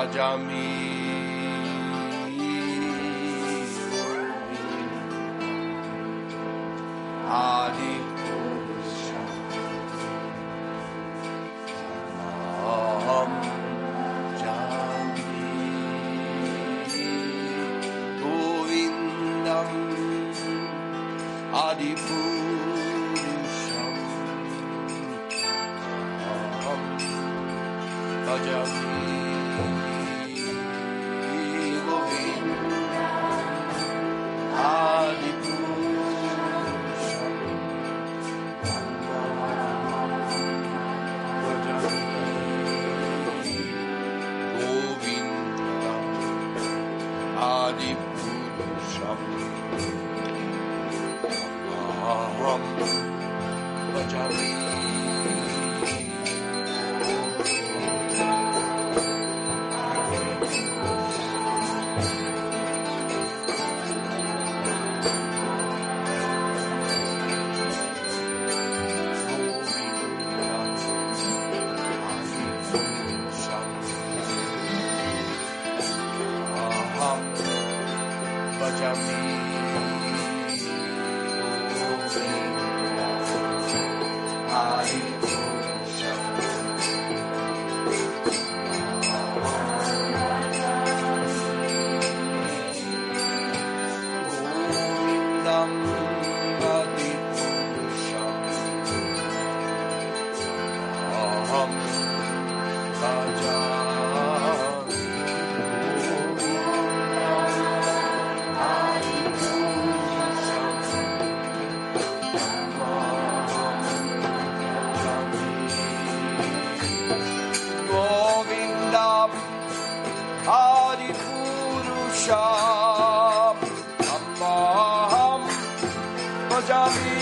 Bhajami Adi Adi Purusham Purusham Aham Bhajami Father.